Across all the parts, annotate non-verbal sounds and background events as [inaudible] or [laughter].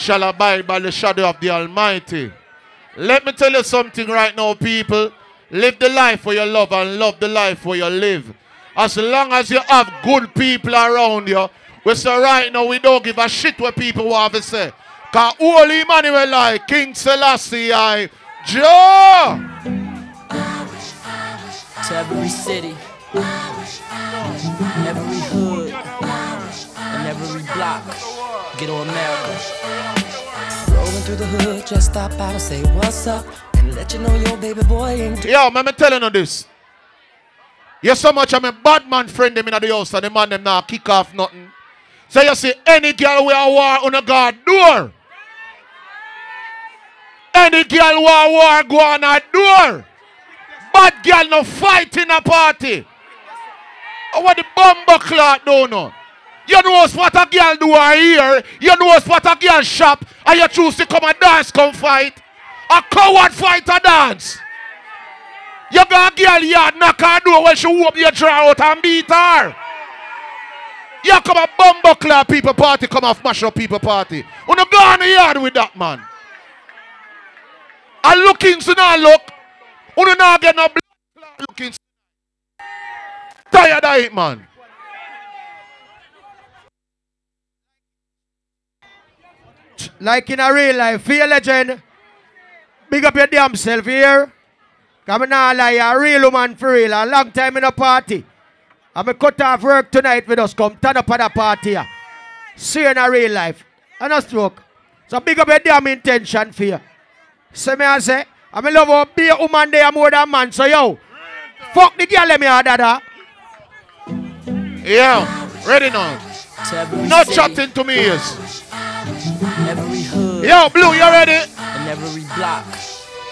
shall abide by the shadow of the Almighty. Let me tell you something right now, people. Live the life where you love and love the life where you live. As long as you have good people around you, we say right now we don't give a shit what people want to say. Cause Holy Emmanuel like King Selassie I Joe. To every city, every hood, every block, get on America. Rolling through the hood, just stop out and say what's up, and let you know your baby boy ain't. Yo, man, me telling you this. You so much I'm a bad man friend them in the house and the man them now kick off nothing. So you see any girl we are war on a guard door. Any girl war war go on a door. Bad girl no fight in a party. Oh, what the bumper clock don't know. You know what a girl do a here. You know what a girl shop. And you choose to come and dance, come fight. A coward fight a dance. You got a girl yard knock her door when she whoop your draw out and beat her. You come a bumbo clap people party, come off mash up people party. You no go on the yard with that man. And looking so now look. You not get no black looking. Tired of it, man. Like in a real life, feel legend. Big up your damn self here. Come now, lie, a real woman for real. A long time in a party. I'm a cut off work tonight with us. Come turn up at a party. here. See you in a real life. And a stroke. So big up your damn intention for you. So me I say, I'm in love with be a woman there more than man. So yo, fuck the girl let me out that. Yeah, ready now. Not chatting to me. Every hood, Yo, Blue, you ready? and every block,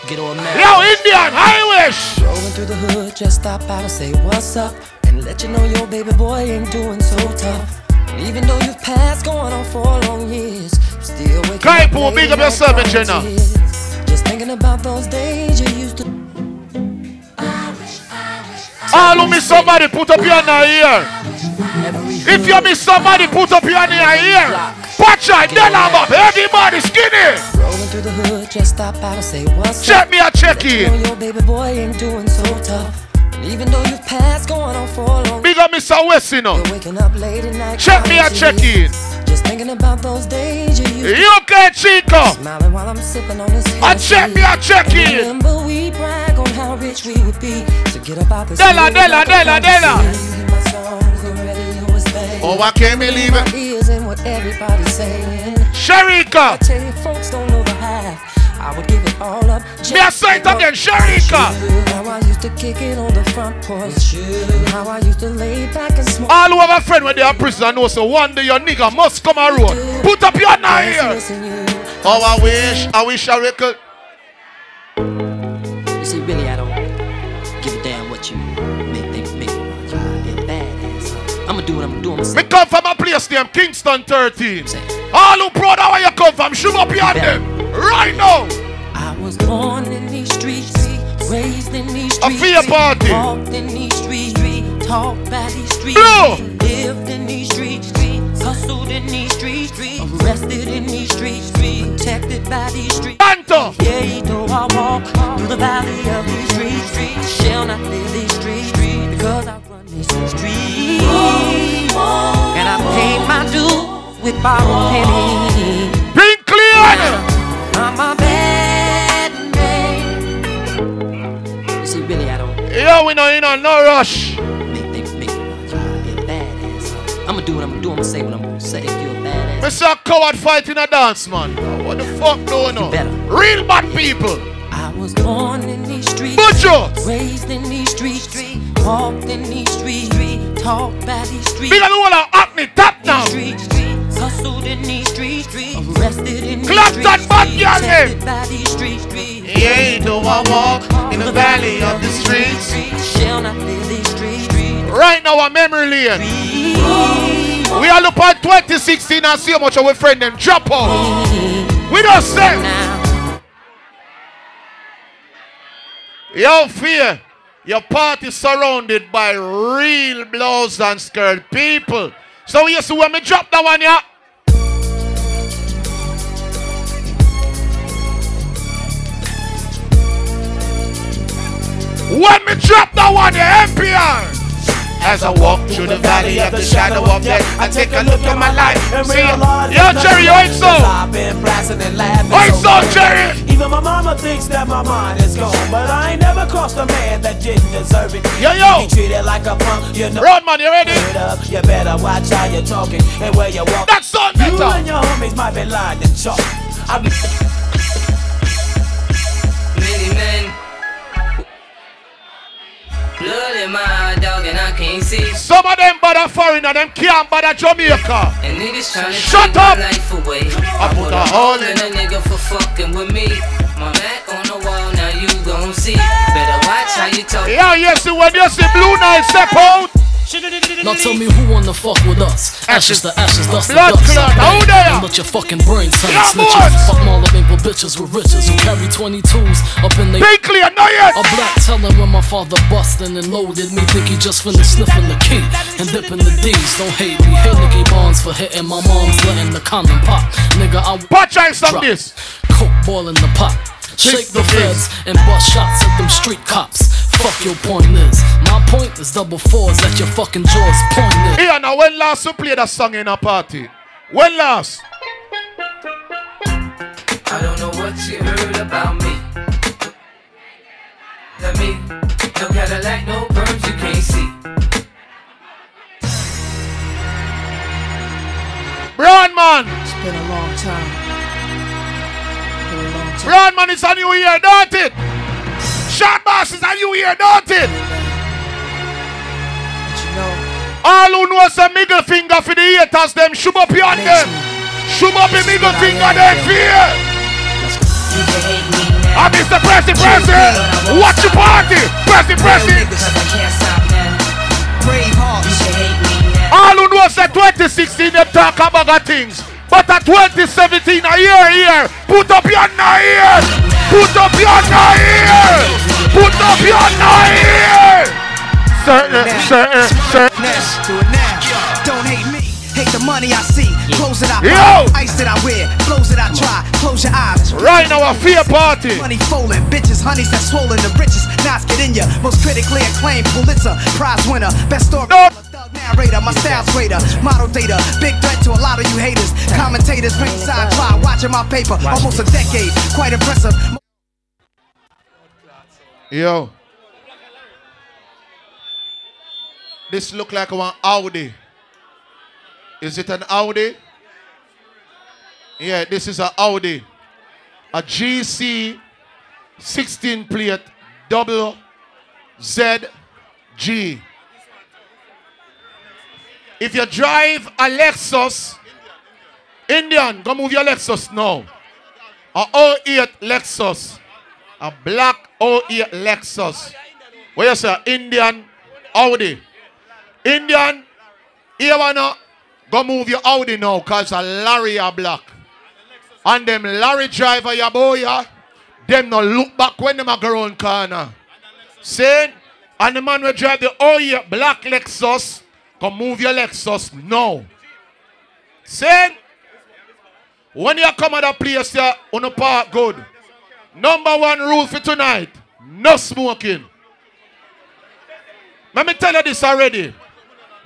get on America. Yo, Indian, I wish. Rolling through the hood, just stop out and say what's up, and let you know your baby boy ain't doing so tough. And even though you've passed going on for long years, still waking Kaipo, up big up yourself, Jenna. Just thinking about those days you used to. All who miss somebody, put up your hand here. If you miss somebody, put up your hand here. Watch out, then I'm up. Everybody skinny. rolling through the hood, just stop out and say what's up. Check me a check You know in. your baby boy ain't doing so tough. And even though you've passed going on for long, Big up Mr. West, you know. you're waking up late at night. Check me a check in. Just thinking about those days you used to UK Chico. Smiling while I'm sipping on this I check me a check in. Remember we brag on how rich we would be. So get up out this Della, Della, Della, Della. You hear my songs on radio, it's banging. Oh, I can't believe it. Ears what everybody's saying. Sharika. Tell you folks don't know the half. I would give it all up. Me a say it again, Sharika. How I used to kick it on the front porch. And how I used to lay back and smoke. All who have a friend when they are prison know so one day your nigga must come a road. Put up your hand here. Missing. Oh, I wish, I wish I could. Huh? I'ma do what I'm doing. Me come from a place named Kingston 13. All who proud of where you come from, shoot up your them. Right now. I was born in these streets, raised in these A streets, fear party. walked in these streets, talked by these streets, Blue. lived in these streets, hustled in these streets, arrested in these streets, protected by these streets. Banto. Yeah, though I walk through the valley of these streets, shall not leave these streets because I run these streets, and I pay my due with borrowed pennies. Pink clear. I'm a bad man. You see, really, I don't Yeah, we know, you know, no rush. make make me you to be a badass. I'ma do what I'm gonna do. I'ma say what I'm gonna say. If you're a badass, Me saw coward fighting a dance, man. What the fuck know? better. Real bad people. I was born in these streets, Butcher. raised in these streets, walked in these talked by these streets. Big up the whole of Acne, tap now. Streets, hustled in these streets, arrested in these Clap that bad girl name. by these streets. Yeah, do I walk in the valley of the streets? Shall not live these streets. Right now, a memory lane. We are look at 2016 and see how much our friend them drop out. We don't say. Yo, fear. Your part is surrounded by real blows and scared people. So you see when me drop that one, yeah. When me drop that one, yeah, as I walk through the valley of the shadow of death, I take a look at my life and realize. Yo, Jerry, you ain't so. I've been blasting and laughing. Ain't so, Jerry. Even my mama thinks that my mind is gone, but I ain't never crossed a man that didn't deserve it. Yo, yo. Be treated like a punk, you know. Roadman, you ready? Up, you better watch how you're talking and where you walk. That's on You better. and your homies might be lying and chalk. I be Many men. Blood in my eye, dog, and I can't see. Some of them bother foreigner, them can't bother Jamaica. And niggas tryna Shut take up! my life away. I put a hole in in a nigga for fucking with me. My back on the wall, now you gon' see. Better watch how you talk. Yeah, yes, when you see Blue Night step out. Now tell me who wanna fuck with us? Ashes to ashes, dust to dust. Blood clot, I bang how there? Let your fucking brain turn Yeah, snitches. Fuck Marlon bitches with riches who carry 22s up in they. Be clear, no yet. A black teller when my father bustin' and loaded me. Think he just finished sniffing the key and dipping the D's. Don't hate me. Hate Nicky Barnes for hitting my mom's letting the condom pop. Nigga, I out some drop. this. Coke boil in the pot. Shake the feds and bust shots at them street cops. Fuck your point is. My point is double fours at your fucking jaws. Point is. Here now, when last you played a song in a party? When last? I don't know what you heard about me. Let me, no Cadillac, no perms you can't see. Brown man. It's been a long time. Been a long time. Brown man, it's a new year, don't it? Short boss is a new don't it? But you know, All who know some middle finger for the haters, them shove up on them. Shove up the middle finger, them fear. You ah, can hate me now. I'm Mr. Pressy Pressy. Watch your party. Pressy Pressy. Cause I can't stop now. brave You hearts. can hate me now. All who know say 2016 them talk about other things. But at 2017 a year here. Put up your ear. Put up your ear. Put up your ear. Certain, certain, certain. Now, do it now. Don't hate me. Hate the money I see. Clothes that I Yo! Ice that I wear. Flows that I try. Close your eyes. Right now a fear party. Money falling. bitches, honeys that swollen the richest. Nas get in ya. Most critically acclaimed Pulitzer Prize winner. Best story. No. Narrator, my style's greater. Model data, big threat to a lot of you haters. Commentators ringside try watching my paper. Almost a decade, quite impressive. Yo. This look like one Audi. Is it an Audi? Yeah, this is an Audi. A GC 16 plate double ZG. If you drive a Lexus, Indian, go move your Lexus now. A 08 Lexus. A black 08 Lexus. Where you say? Indian Audi. Indian, here wanna go move your Audi now, cause a lorry a black. And them Larry driver, ya boy, ya, them no look back when them a go round corner. Saying, and the man will drive the 08 black Lexus, come move your Lexus now. Saying, when you come at a place, you on the park good. Number one rule for tonight, no smoking. Let me tell you this already.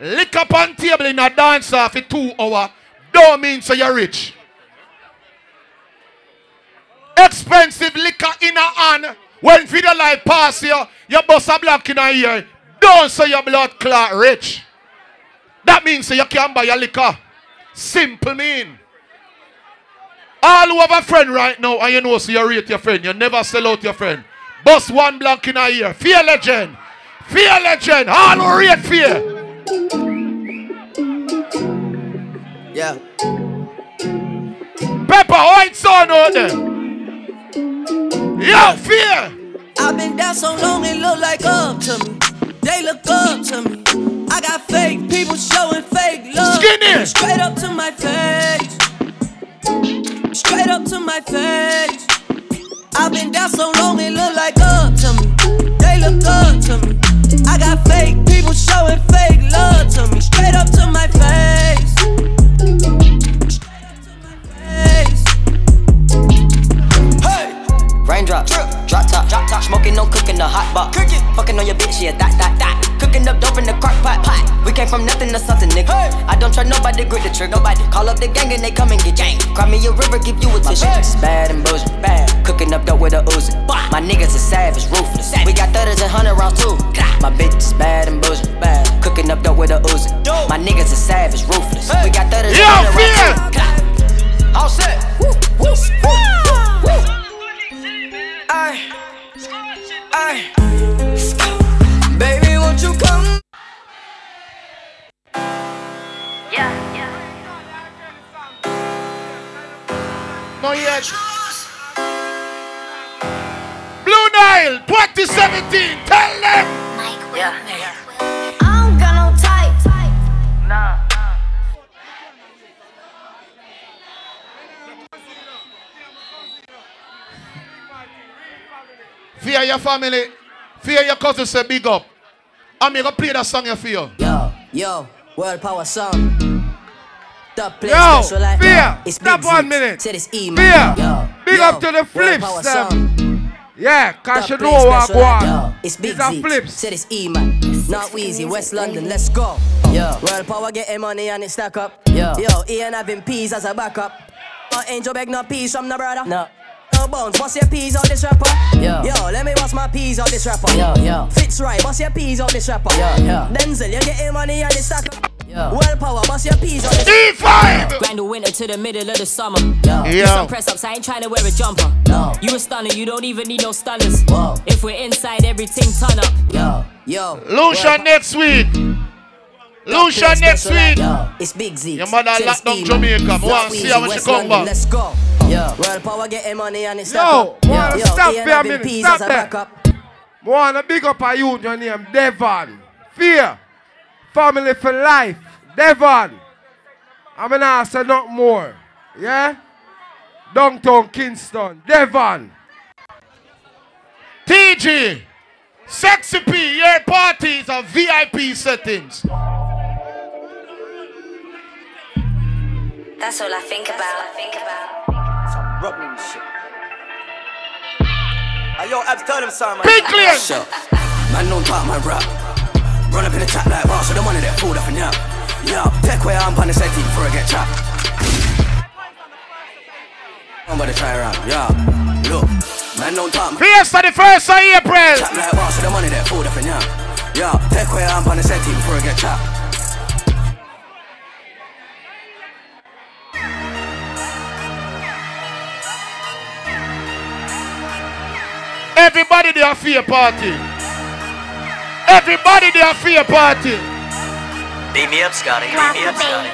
Lick up on table in a dance for two hour don't mean so you're rich. Expensive liquor in a hand when video life pass you, you bust a block in a ear. Don't say your blood clot rich. That means so you can buy your liquor. Simple mean. All who have a friend right now and you know so you rate your friend. You never sell out your friend. Bust one blank in a year. Fay Legend. Fay Legend. All who rate fear. Yeah. Pepper, white son out there. Yo, fear. I've been down so long it look like up to me. They look up to me. I got fake people showing fake love. Skinny. Straight up to my face. Up to my face. I've been down so long it look like up to me. They look up to me. I got fake people showing fake love to me. Straight up to my face. Straight up to my face. Hey. Raindrops, drop top, drop top, smoking, no cooking, the hot box. Cooking, fucking on your bitch, yeah, that, that, that. Cook Cooking up dope in the crock pot. pot. We came from nothing to something, nigga. Hey. I don't try nobody, grip the trigger. Nobody call up the gang and they come and get gang. Cry me a river, give you a tissue. It's bad and bullshit, bad. Cooking up dope with a Uzi. My niggas are savage, ruthless. We got thudders and hundred rounds too. My bitch is bad and bullshit, bad. Cooking up dope with a Uzi. My niggas are savage, ruthless. We got thudders and hundred rounds too. All set. Woo, woo. 2017. Tell them. I don't got no type. Fear your family. Fear your cousin say big up. I'm gonna play that song for you. Yo, yo, world power song. Top place Yo, special like Fear, It's stop one minute. Say this E, Fear. Yo, big yo, up to the world flips, power song. Yeah, cause Top you place know what special I want. It's big Said It's a Z. flips. Say this E, man. Not Weezy, West London, let's go. Yo, world power getting money and it stack up. Yo, yo, Ian having peas as a backup. Uh, Angel beg no peas from the brother. No. No bones, bust your peas on this rapper. Yo, yo, let me bust my peas on this rapper. Yo, yo, Fitz right, bust your peas on this rapper. Yo, yo, Denzel, you're getting money and it stack up. Yo, world power, bust your peas on this. E5. Grind the winter to the middle of the summer. Yo. Yo. Do some press ups, I ain't trying to wear a jumper. No. You a stunner, you don't even need no stunners. Whoa. If we're inside, everything turn up. Yo, yo. Lucia next week. Lucia next week. Yo, it's Big Z. Your mother locked down Jamaica. man. Me want Not see Weezy, her when she come back. Let's go. Yo, world power getting money and it's stack Yo, up. wanna yo, stop Ian for a minute, stop there. backup. Wanna big up a youth, your name Devon. Fear. Family for life. Devon. I'm gonna ask you not more. Yeah? Downtown Kingston. Devon. TG. Sexy P. Your parties are VIP settings. That's all I think about. I Think about. Rubbing shit. Hey, yo, Abs, tell them something, man. Big clear. Man, don't talk my rap. Run up in the trap like boss, so the money that food up and yap. Yo, take where I'm on the setting before I get trapped. Somebody try around, yeah. Look, man, don't talk Fiesta the first of April. trap like boss, so the money that up and take where I'm on the setting before I get trapped. Everybody there for your party. Everybody there for your party. Beat me up, Scotty. Beat me up, Scotty.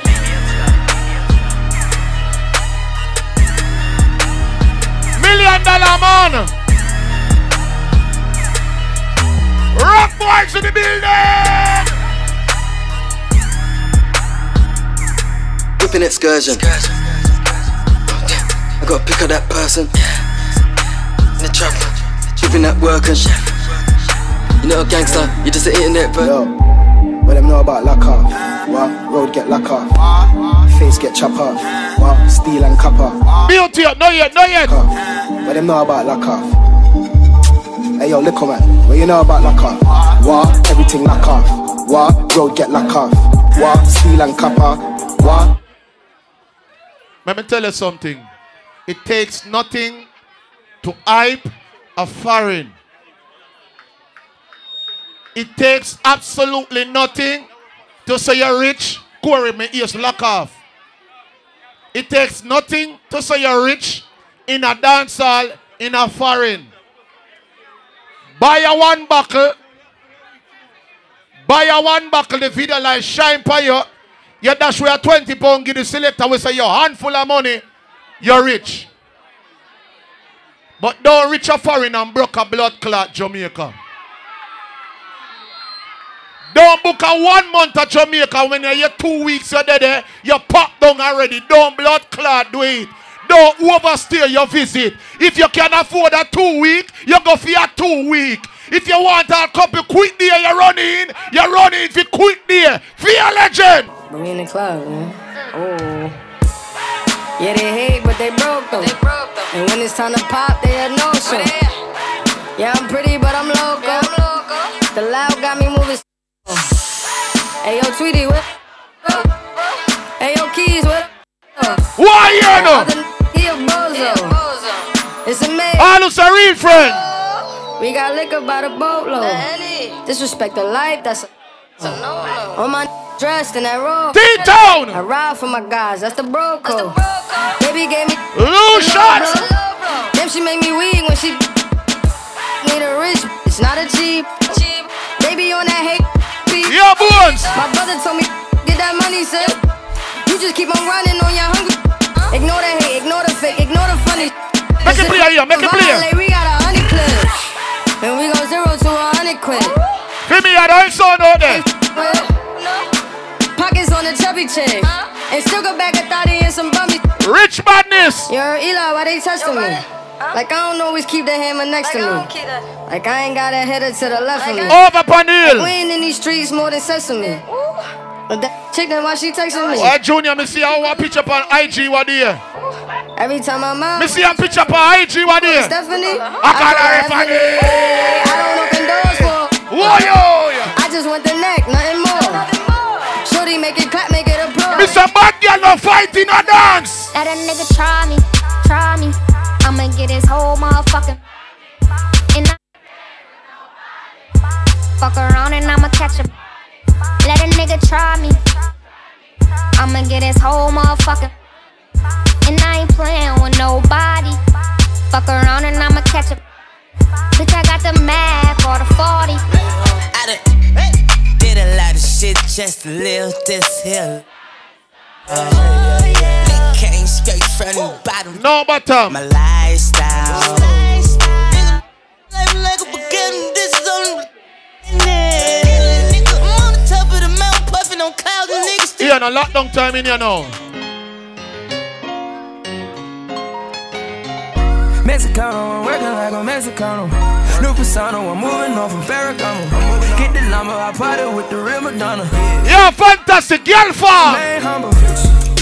Million dollar man. Rock boys in the building. Whipping excursion. I gotta pick up that person. In the trap, dripping that working. You know a gangster, you're just an internet but Yo, what them know about lock off? What? Road get lock off. Face get chop off. What? Steel and copper. Beauty up. No yet. No yet. Off. What them know about lock off? Hey yo, look man. What you know about lock off? What? Everything lock off. What? Road get lock off. What? Steel and copper. What? Let me tell you something. It takes nothing to hype a foreign. It takes absolutely nothing to say you're rich. Corey, my ears lock off. It takes nothing to say you're rich in a dance hall in a foreign. Buy a one buckle. Buy a one buckle, the video like shine for you. You dash with a 20 pound, give the selector, we say your handful of money, you're rich. But don't reach a foreign and broke a blood clot Jamaica. Don't book a one month at Jamaica when you're here two weeks you're there, eh? you pop down already. Don't blood clot do it. Don't overstay your visit. If you can afford a two week, you go for a two week. If you want a couple quick day, you run in. You run in for quick day. Fay Legend. But we in the club, man. Oh. Yeah, they hate, but they broke them. They broke though. And when it's time to pop, they had no show. Yeah, I'm pretty, but I'm local i'm local The loud got me moving. Hey yo, Tweety, what? Hey yo, Keys, what? Why you know? He a bozo. It's a man. All us a real friend. We got liquor by the boatload. Disrespect the life, that's a no-no. On my dressed in that robe. T-Town. I ride for my guys, that's the bro code. Baby gave me Loose shots. Then she make me weak when she [laughs] need a rich, it's not a cheap. Baby on that hate beat. Yeah, bones. My brother told me get that money, sis. You just keep on running on your hungry. Ignore the hate, ignore the fake, ignore the funny. Make it clear here, make it clear. We got a hundred clips. And we go zero to a hundred quid. Give me a don't sound out there. Pockets on the chubby chick. And still go back a thotty and some bummy. Rich madness. Yo, Eli, why they testing me? Like I don't always keep the hammer next to me. Like I ain't got a header to the left of me. Over Panil. We ain't in these streets more than sesame. But that chick, then why she texting me? Hey, Junior, me see how one picture on IG what there. Every time I'm out. Me see a picture on IG what there. Stephanie? I call her Stephanie. I don't open doors for. Whoa, yo. I just want the neck, nothing more. Shorty, make it clap, make it a pro. Mr. Bad Girl no fighting no dance. Let a nigga try me, try me. I'ma get his whole motherfucking. And I fuck around and I'ma catch him. Let a nigga try me. I'ma get his whole motherfucking. And I ain't playing with nobody. Fuck around and I'ma catch him. Bitch, I got the Mac or the 40. I done did a lot of shit just to live this hill. Uh, they came straight from the bottom. No bottom. My lifestyle. Life like a beginning, this is only Nigga, I'm on the top of the mountain, puffing on clouds, and niggas Here, no lockdown time in here now. Mexicano, I'm working like a Mexicano. New persona, I'm moving on from Ferragamo. Get the number, I party with the real Madonna. Yeah, fantastic girl farm. Man, humble.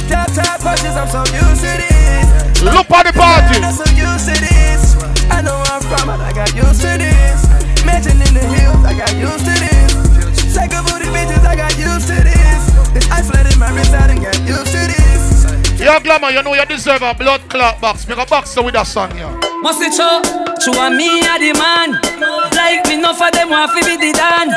Top top punches, I'm so used to this. Look at the party. I'm so used to this. I know where I'm from, but I got used to this. Mansion in the hills, I got used to this. Psycho booty bitches, I got used to this. This ice flooded my wrist, I done got used to this. Yo, Glamour, you know you deserve a blood clot box. Make a box with a song, yeah. Must it show? Show a me a the man. Like me, no for them want to be the dan.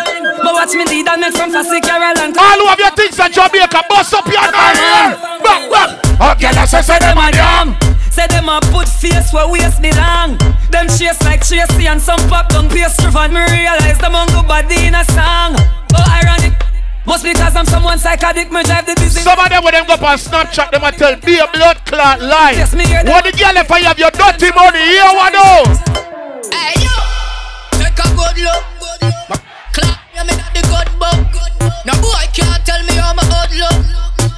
But watch me lead and make fussy Carol and All have your things in Jamaica, bust up your here. Back, back. Girl, I say, them a damn. Say them a put face where waist belong. Them chase like Tracy and some pop down pastry van. Me realize them on good body in a song. Oh, ironic. Must be cause I'm someone psychotic, me drive the business. Some of them when them go up on Snapchat, them a tell be a blood clot lie. Yes, me hear. What the girl if I have your dirty money, here what do? Hey yo, take a good look. Clap me, me not the good book. No boy can't tell me how my hood look.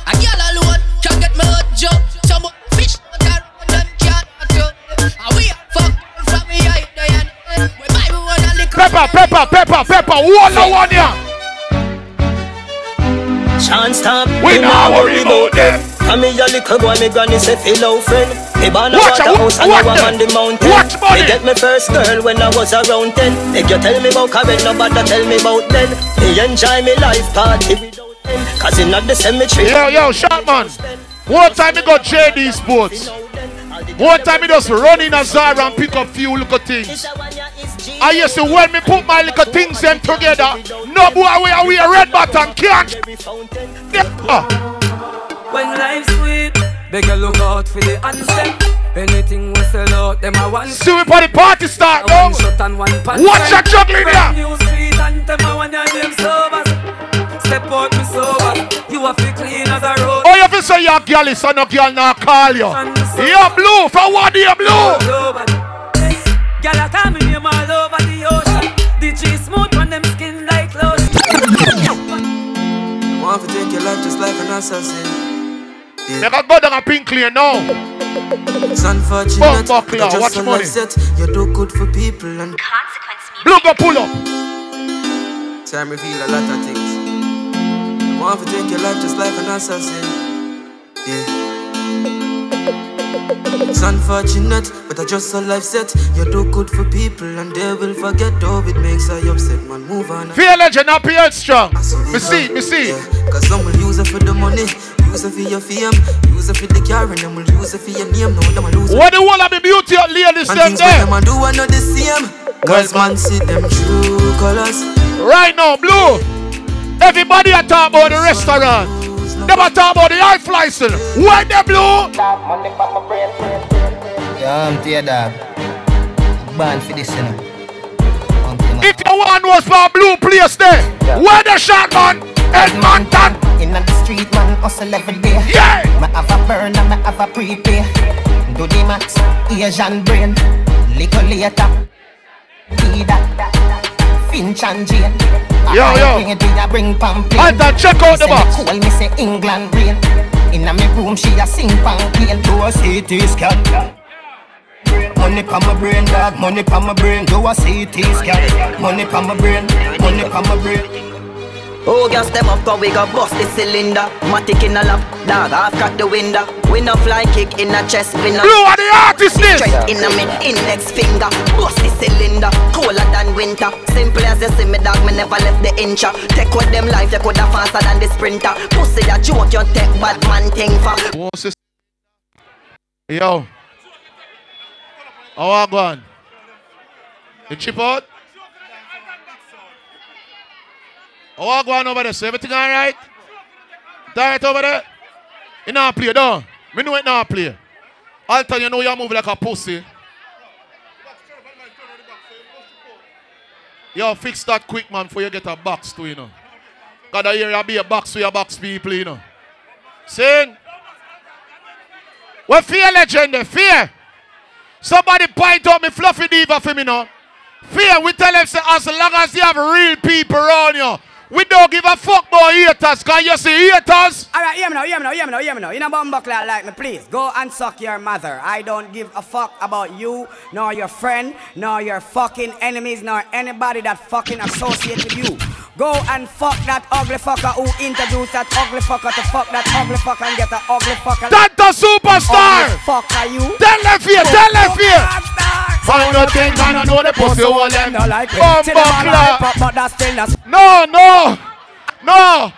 A girl alone can get me hood job. Some fish that run them can't hurt you. And we fuck from me eye there. We buy we want a liquor. Pepper, pepper, pepper, pepper. One on one here. Chance stop. We not worry about them. Come here, little boy, me granny say fellow friend. Me born a water house and watch now I'm on the mountain. Watch. Me get me first girl when I was around ten. If you tell me about Karen, nobody tell me about then. Me enjoy me life party without end. Cause in the cemetery. Yo, yo, shot man. One time we got JD Sports. One time we just run in a Zara and pick up few little things. I used to when me put my little things them together. No boy we are we a red button can't. Yeah. Ah. When life's sweet, beg you look out for the answer. Anything we sell out, them a one. See we the party start now. one shot and one pan. Watch your juggling Brand here. New sweet and them a one your name sober. Step out me sober. You a fi clean as a road. Oh, you feel say your girl is so no girl now call you. You're blue for what you blue? Girl, I call me name all over the ocean. The G smooth on them skin like lotion. Want to take your life just like an assassin. Make a go down a pink lane now. It's unfortunate. Bump but buckler, just watch a money. life set. You do good for people and Blue go pull up. time reveal a lot of things. Want to take your life just like an assassin. Yeah. It's unfortunate, but I just a life set. You do good for people and they will forget. Oh, it makes I upset, man. Move on. Fay Legend, up here strong. Me see, me see. Cause some will use it for the money, use it for your fame, use it for the car, and them will use it for your name. No, them will lose it. What the whole of the beauty of ladies them there? them do are not the same. Cause man see them true colors. Right now, blue. Everybody a talk about the restaurant. Never talk about the high flying. Where the blue? Yeah, I'm tear dog. Born for this, you know. If you one was for a blue place there, where the shotgun? Edmonton. In the street, man, hustle every day. Yeah. Me have a burn and me have a prepay. Do the max, Asian brain. Little later. Be that. Finch and Jane. Yo, I yo. Bring it, I bring pamphlet. Hunter, check out the box. Cool, me say England rain. In a me room, she a sing pamphlet. Do a CT scan. Money pa my brain, dog. Money pa my brain. Do a CT scan. Money pa my brain. Money pa my brain. Oh, gas them up, cause we got bust the cylinder. Matic in a lap, dog, half cut the window. No fly kick in a chest, no. You are the artist, this. In a mid index finger. Bust the cylinder, colder than winter. Simple as you see me, dog, me never left the inch. Take with them life, you coulda faster than the sprinter. Pussy that joke, you take bad man thing for. What's this? Yo. How are you going? You chip out? Oh, How are you going over there? So everything alright? Alright over there? You not play, though. Me know it not play. tell you know you move like a pussy. Yo, fix that quick, man, before you get a box too, you know. Cause I hear you be a box for your box people, you know. Sing. What Fay Legend? Fear. Somebody point out me fluffy diva for me. Fear, we tell them say as long as you have real people around you, we don't give a fuck about haters. Can you see haters? Alright, hear me now, hear me now, hear me now, hear me now. You know bumbuckler like me, please. Go and suck your mother. I don't give a fuck about you, nor your friend, nor your fucking enemies, nor anybody that fucking associate with you. Go and fuck that ugly fucker who introduced that ugly fucker to fuck that ugly fucker and get that ugly fucker. That the superstar! Ugly fucker you. Tell them fear, tell them fear. Find your thing, man, I know the pussy all them. No like it. Bumbo them all clap. but that's still that's No, no, no.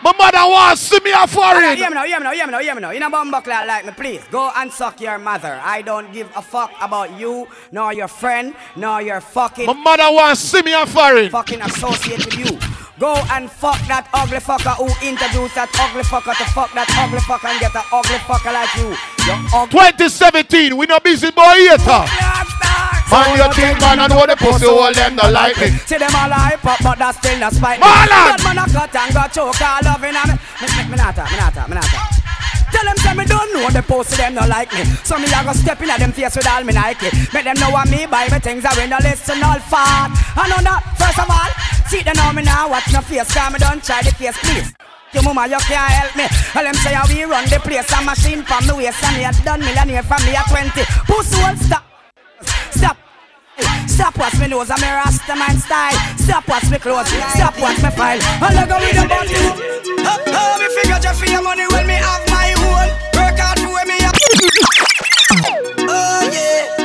My mother wants see me a foreign. hear me now, hear me now, hear me now, hear me now. You know bumbuckler like me, please. Go and suck your mother. I don't give a fuck about you, nor your friend, nor your fucking My mother wants see me a foreign. fucking associate with you. Go and fuck that ugly fucker who introduced that ugly fucker to fuck that ugly fucker and get an ugly fucker like you. You ugly 2017, we no busy boy hater. Man, you think man, I know the pussy all them not like me. See them all hype up, but that's still not spite. Marlon! Bad man a cut and got choke all loving on me. Me, me, me not talk, me not talk, me not talk. Tell them say me don't know the pussy them not like me. So me a go step in at them face with all me Nike. Make them know what me buy me things I win no listen all fat. I know that first of all, see them know me now watch no face. Cause me don't try the case please. Your mama, you can't help me. Tell them say how we run the place. A machine from me waist and me a done millionaire from me a 20. Pussy won't. Stop. Stop watch me nose and me rasta man style. Stop watch me clothes. Stop watch me file. Let go with the body. Oh, oh, me figure just for your money when me have my own. Work hard for when me have. Oh yeah.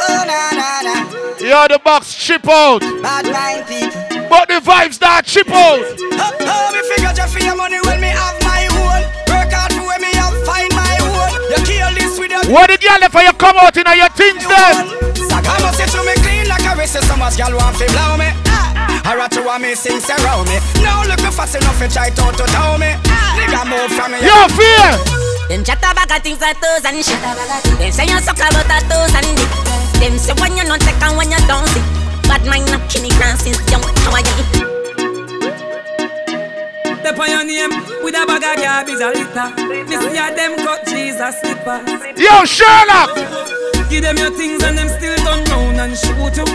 Oh na na na. Yeah, the box chip out. Bad mind people. But the vibes that chip out. Oh, oh, me figure just for your money when me have What the girl for you come out in your things then? I must say to me clean like a wrist So much gal want fi blow me ah. I rat to want me sing around me Now look me fast enough to try to to tell me ah. Nigga move from me Yo, fear! Them chat about a things like toes and shit. Them say you suck about a toes and dick. Them say when you not take and when you don't see. Bad mind not kill me grand since young. How are you? Step on your name with a bag of garbage a litter. Me see a them cut Jesus slipper. Yo, Sherlock! Give them your things and them still turn round and shoot you.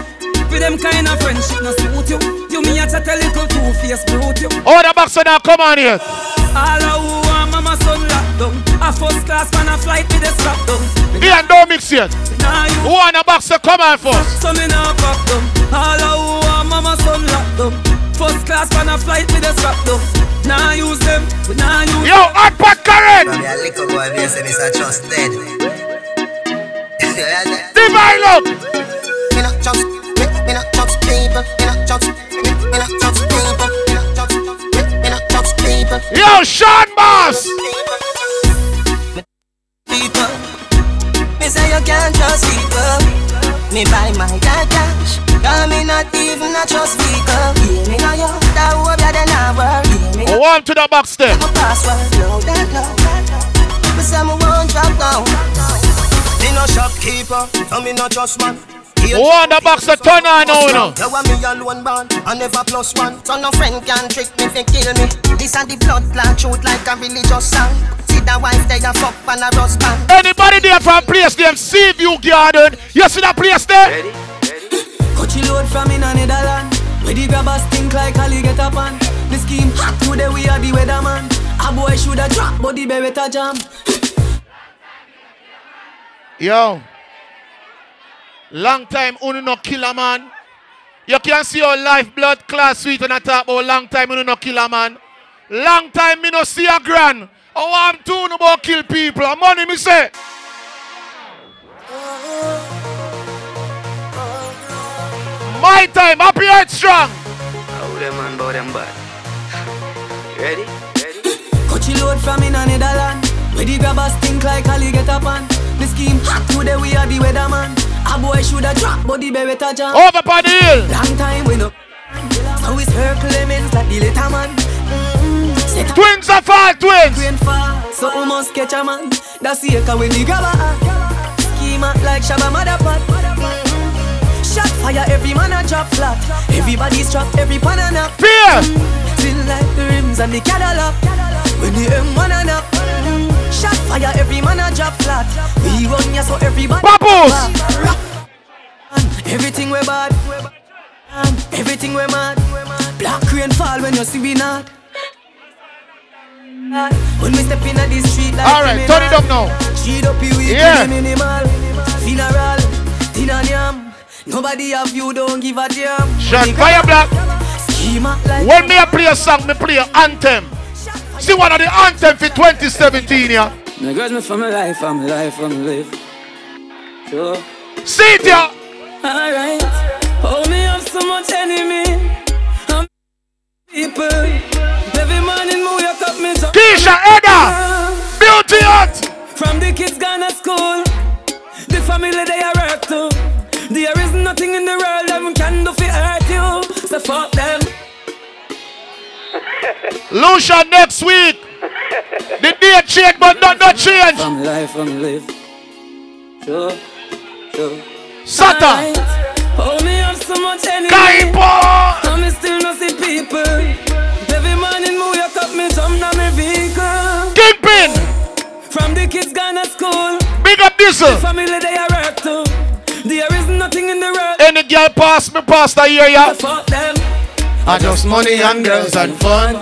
With them kind of friendship no suit you. You me a chat a little two face brute you. Oh, the boxer now, come on here. All a who want mama son locked down. A first class man a flight with the strap down. Ian, don't mix yet. You Who want the boxer, come on first. so me nah fuck them. All a who want mama son locked down. First class on a flight with a strap though. Nah use them, we nah use Yo, hot pot current. From your little boy, me say Mr. Trusted. Divine look. Me not trust, me, me not trust people. Me not trust, me, me not trust people. Me not trust, me, me not trust people. Yo, Sean Boss. People, me say you can't trust people. Me buy my dad cash. Cause me not even a trust vehicle. Yeah, me know you. That hope you then I worry. Yeah, oh, One to the box there. my password. No, that no. Me say me won't drop down. Me no shopkeeper. No, me no trust man. One oh, the box of turn on now, no. You want me alone born, I never plus one. So no friend can trick me, fi kill me. This and the blood clot truth like a religious song. See that wife they a fuck and a husband. Anybody there from place named Seaview Garden? You see that place there? Coachy load from in a Netherland. Where the grabbers think like Ali get up on. The scheme hot today we are the weatherman. A boy shoulda drop, but the beretta jam. Yo. Long time unu no kill a man. You can see your life blood class sweet and I talk about long time unu no kill a man. Long time me no see a grand. Oh, I'm too no about kill people. A money me say. Oh, oh. My time, happy head strong. How them man bout them bad? You ready? Coachy load from in a Netherland. Where the grabbers think like Ali get up on. The scheme hot today we are the weatherman. A boy shoulda drop, but the beretta jam. Over on the hill. Long time we no. Now it's her Clemens like the little man. Mm-hmm. Twins are fall, twins. Rain fall, so we must catch a man. That's the echo when the grabber. Schema like Shabba Motherpot. Fire, every man a drop flat. Everybody's trapped, every pan a nap. Fear. Feel like the rims and the Cadillac. When the M1 a nap. Shot fire, every man a drop flat. We run ya so everybody. Bubbles. Everything we bad. Everything we mad. Black rain fall when you see we not. When we step in the street like All right, turn it up now. Up we Yeah. minimal. Funeral, yam. Nobody have you, don't give a damn. Shot fire black. Schema like When me a play a song, me play a anthem. See one of the anthem for 2017 yeah. Me grudge me for my life, for my life, for my life. Sure. See it yeah. Alright. Oh, me have so much enemy. I'm people. Every morning, me wake up, me talk. Keisha Edda. Beauty hut. From the kids gone to school. The family they are you. So fuck them. Lucia next week. The day change, but not not change. From life, from live. Sure, sure. Sata. Oh, me have so much enemy. Kaipo. And me still no see people. Every morning me wake up, me jump down my vehicle. Kingpin. From the kids gone to school. Big up uh. The family they are work to. There is nothing in the world. Any girl pass me past the year yeah. Fuck them. I just money and girls and fun.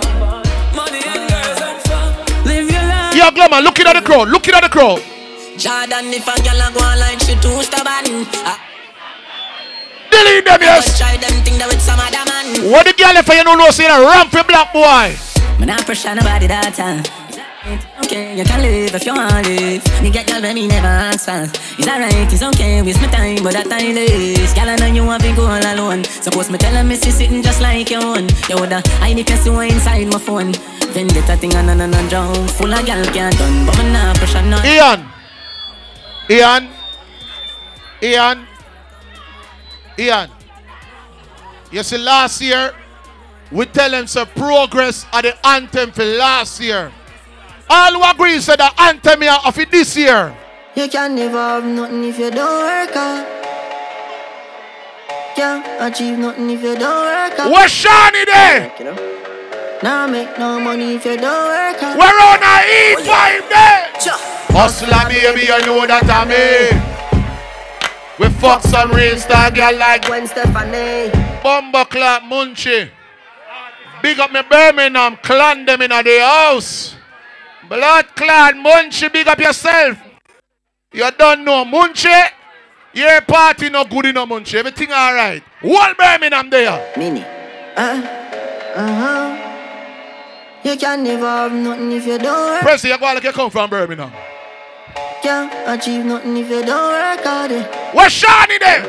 Money and girls and fun. Live your life. Yo, Glamour, looking at the crowd, looking at the crowd. Jordan, if a girl a go online, she too stubborn. I Delete them, yes. try them thing that with some other man. What the girl if you don't know, say a ramp for black boy. Me not pressure nobody that time. Okay, you can live if you want live. Me get girl when me never ask for. It's alright, it's okay, waste my time, but that time is. Girl, I know you want to go all alone. Suppose me tell her me see sitting just like your own. You woulda I need to see inside my phone. Vendetta thing and and and drown. Full of girl can't done, but me not pressure no. Ian. Ian. Ian. Ian. You see, last year, we tell them some progress at the anthem for last year. All who agree said the anthem here of it this year. You can never have nothing if you don't work hard. Can't achieve nothing if you don't work hard. Where's Shani there? Now make no money if you don't work hard. We're on a E5 there. Hustler, baby, you know that I'm me. We fuck some real star girl like Gwen Stefani. Bumba Clark Munchie. Big up me Birmingham, clan them in a the house. Blood clan Munchie, big up yourself. You don't know Munchie. Your party no good enough, Munchie. Everything alright. Whole Birmingham there. Mini. Uh, Uh-huh. You can never have nothing if you don't work. Pressy, you go like you come from Birmingham. Can't achieve nothing if you don't work hard. Where's Shani there?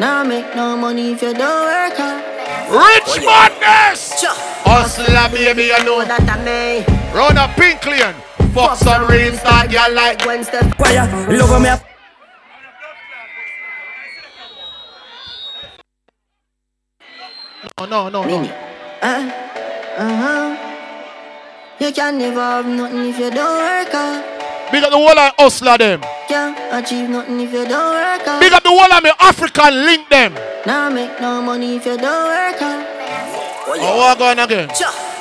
Now make no money if you don't work hard. Rich madness! Hustler, baby, you know. that I. Run a pink lane. Fuck some real star, girl like Stefani. Fire, love me. up. No, no, no, no. Uh, uh-huh. You can never have nothing if you don't work hard. Big up the whole of hustler them. Can't achieve nothing if you don't work hard. Big up the whole of me African link them. Now make no money if you don't work hard. Oh, what going again?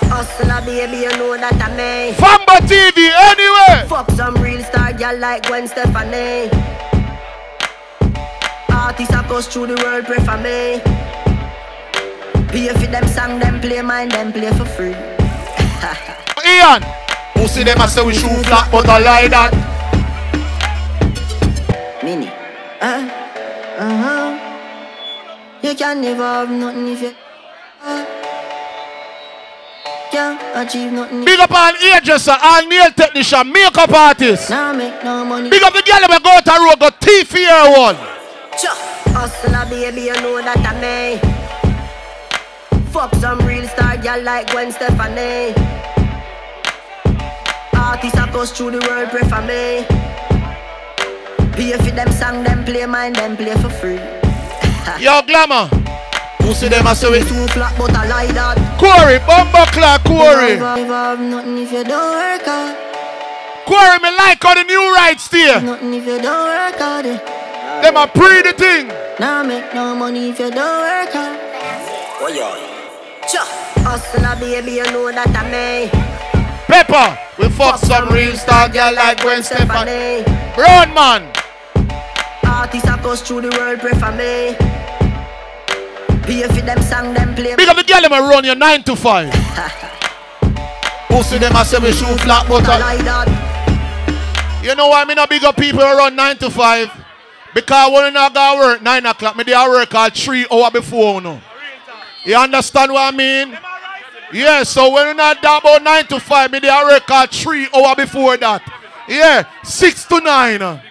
Hustler, baby, you know that I may. Famba TV, anyway. Fuck some real star girl like Gwen Stefani. Artists across through the world pray for me. Pay for them song, them play mine, them play for free. [laughs] Ian, who see them I say we shoot flat, but I lie that. Mini. Uh, uh-huh. You can never have nothing if you uh, can't achieve nothing. Big up all hairdresser, all nail technician, makeup artist. Now make no money. Big up the girl that go out the road, go teeth here one. Hustler, baby, you know that I may. Fuck some real star girl like Gwen Stefani. Artists across through the world pray for me. Pay for them song, them play mine, them play for free. [laughs] Yo, glamour. Who see them and say we too flat, but I lie that. Corey, Bumba Clark, Corey. Never, never nothing if you don't work hard. Corey, me like how the new rights there. Nothing if you don't work hard. Eh. Them a pre the thing. Now make no money if you don't work hard. Oh yeah. Hustler, baby, you know that I may. Pepper, we fuck some real star girl like Gwen Stefani. Brown man. Artists across through the world pray for me. Pay for them song, them play. Big up the girl them a run your 9 to 5. [laughs] Who see them and say we shoot flat but I like that. You know why me not big up people who run 9 to 5? Because when you not go work 9 o'clock, me they a work all 3 hours before no. You understand what I mean? Yeah, so when you not that about 9 to 5, me they a work all 3 hours before that. Yeah, 6 to 9. Alright,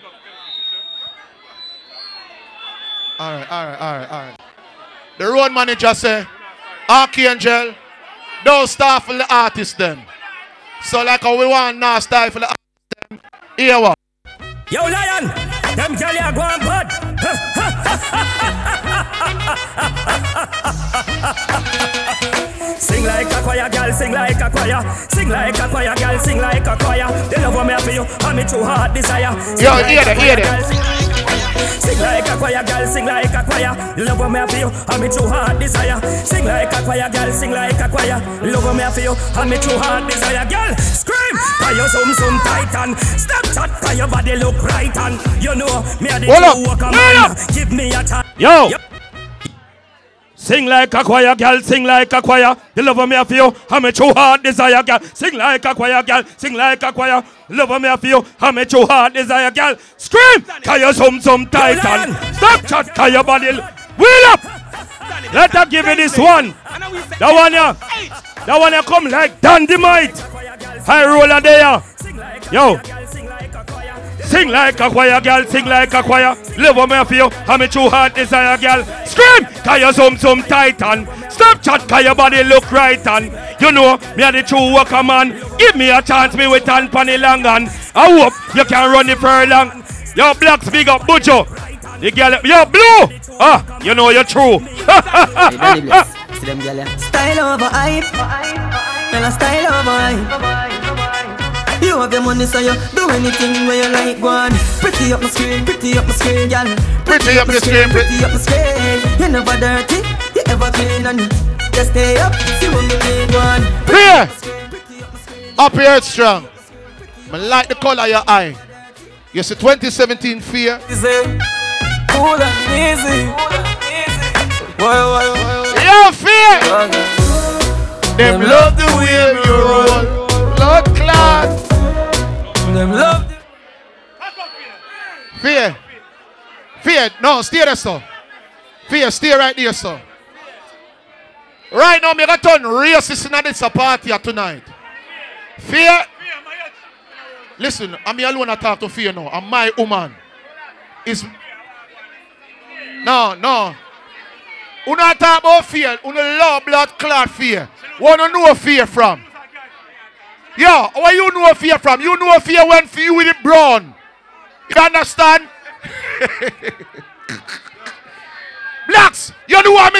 alright, alright, alright. The road manager say, Archangel, don't for the artist them. So like how we want now for the artist them. Here what? Yo, lion, them girl ya go on bad. Sing like a choir, girl, sing like a choir. Sing like a choir, girl, sing like a choir. The love me for you, me true heart desire. Sing Yo, like hear that, hear that. Sing like a choir. Sing like a choir, girl, sing like a choir. Love of me for you, and me true heart desire. Sing like a choir, girl, sing like a choir. Love of me for you, and me true heart desire. Girl, scream, cause you some some titan. Stop chat, cause your body look right and you know me a the Hold up, true walker hold man. up. Give me a chance. Yo! Sing like a choir, girl, sing like a choir. The love me a feel, I'm a true heart desire, girl. Sing like a choir, girl, sing like a choir. Love me a feel, I'm a true heart desire, girl. Scream, you some some titan. Stop chat, your body. Wheel up! Let her give you this one. That one ya. That one ya come like dynamite. High roller there. Yo. Sing like a choir, girl, sing like a choir. Live on me feel, I'm a true heart desire, girl. Scream, cause you some some titan. Stop chat, cause your body look right and you know me a the true worker man. Give me a chance, me with hand pan long and I hope you can run it furlong. Yo, blacks big up, Bujo. The girl, yo, blue. Ah, you know you're true. [laughs] See them girl, yeah. Style over hype. Style over hype. You have your money, so you do anything where you like. Go on. Pretty up my screen, pretty up my screen, girl. Pretty up the screen, pretty up my screen. You never dirty, you ever clean, and just stay up. See when me need one. Here! Up here strong. I like the color of your eye. You see 2017 fear. Easy, cool and easy. Why, why, why? Yo, fear! Them love the way you roll. Blood clot. Them love the Fear. Fear. No, stay there, sir. Fear, stay right there, sir. Right now, me got turn racist in this party tonight. Fear. Listen, I'm here alone to talk to fear now. I'm my woman. Is no, no. Not talk about fear. You love blood clot fear. Wanna know fear from? Yeah, where you know fear from? You know fear when fear with it brown. You understand? [laughs] Blacks, you know what I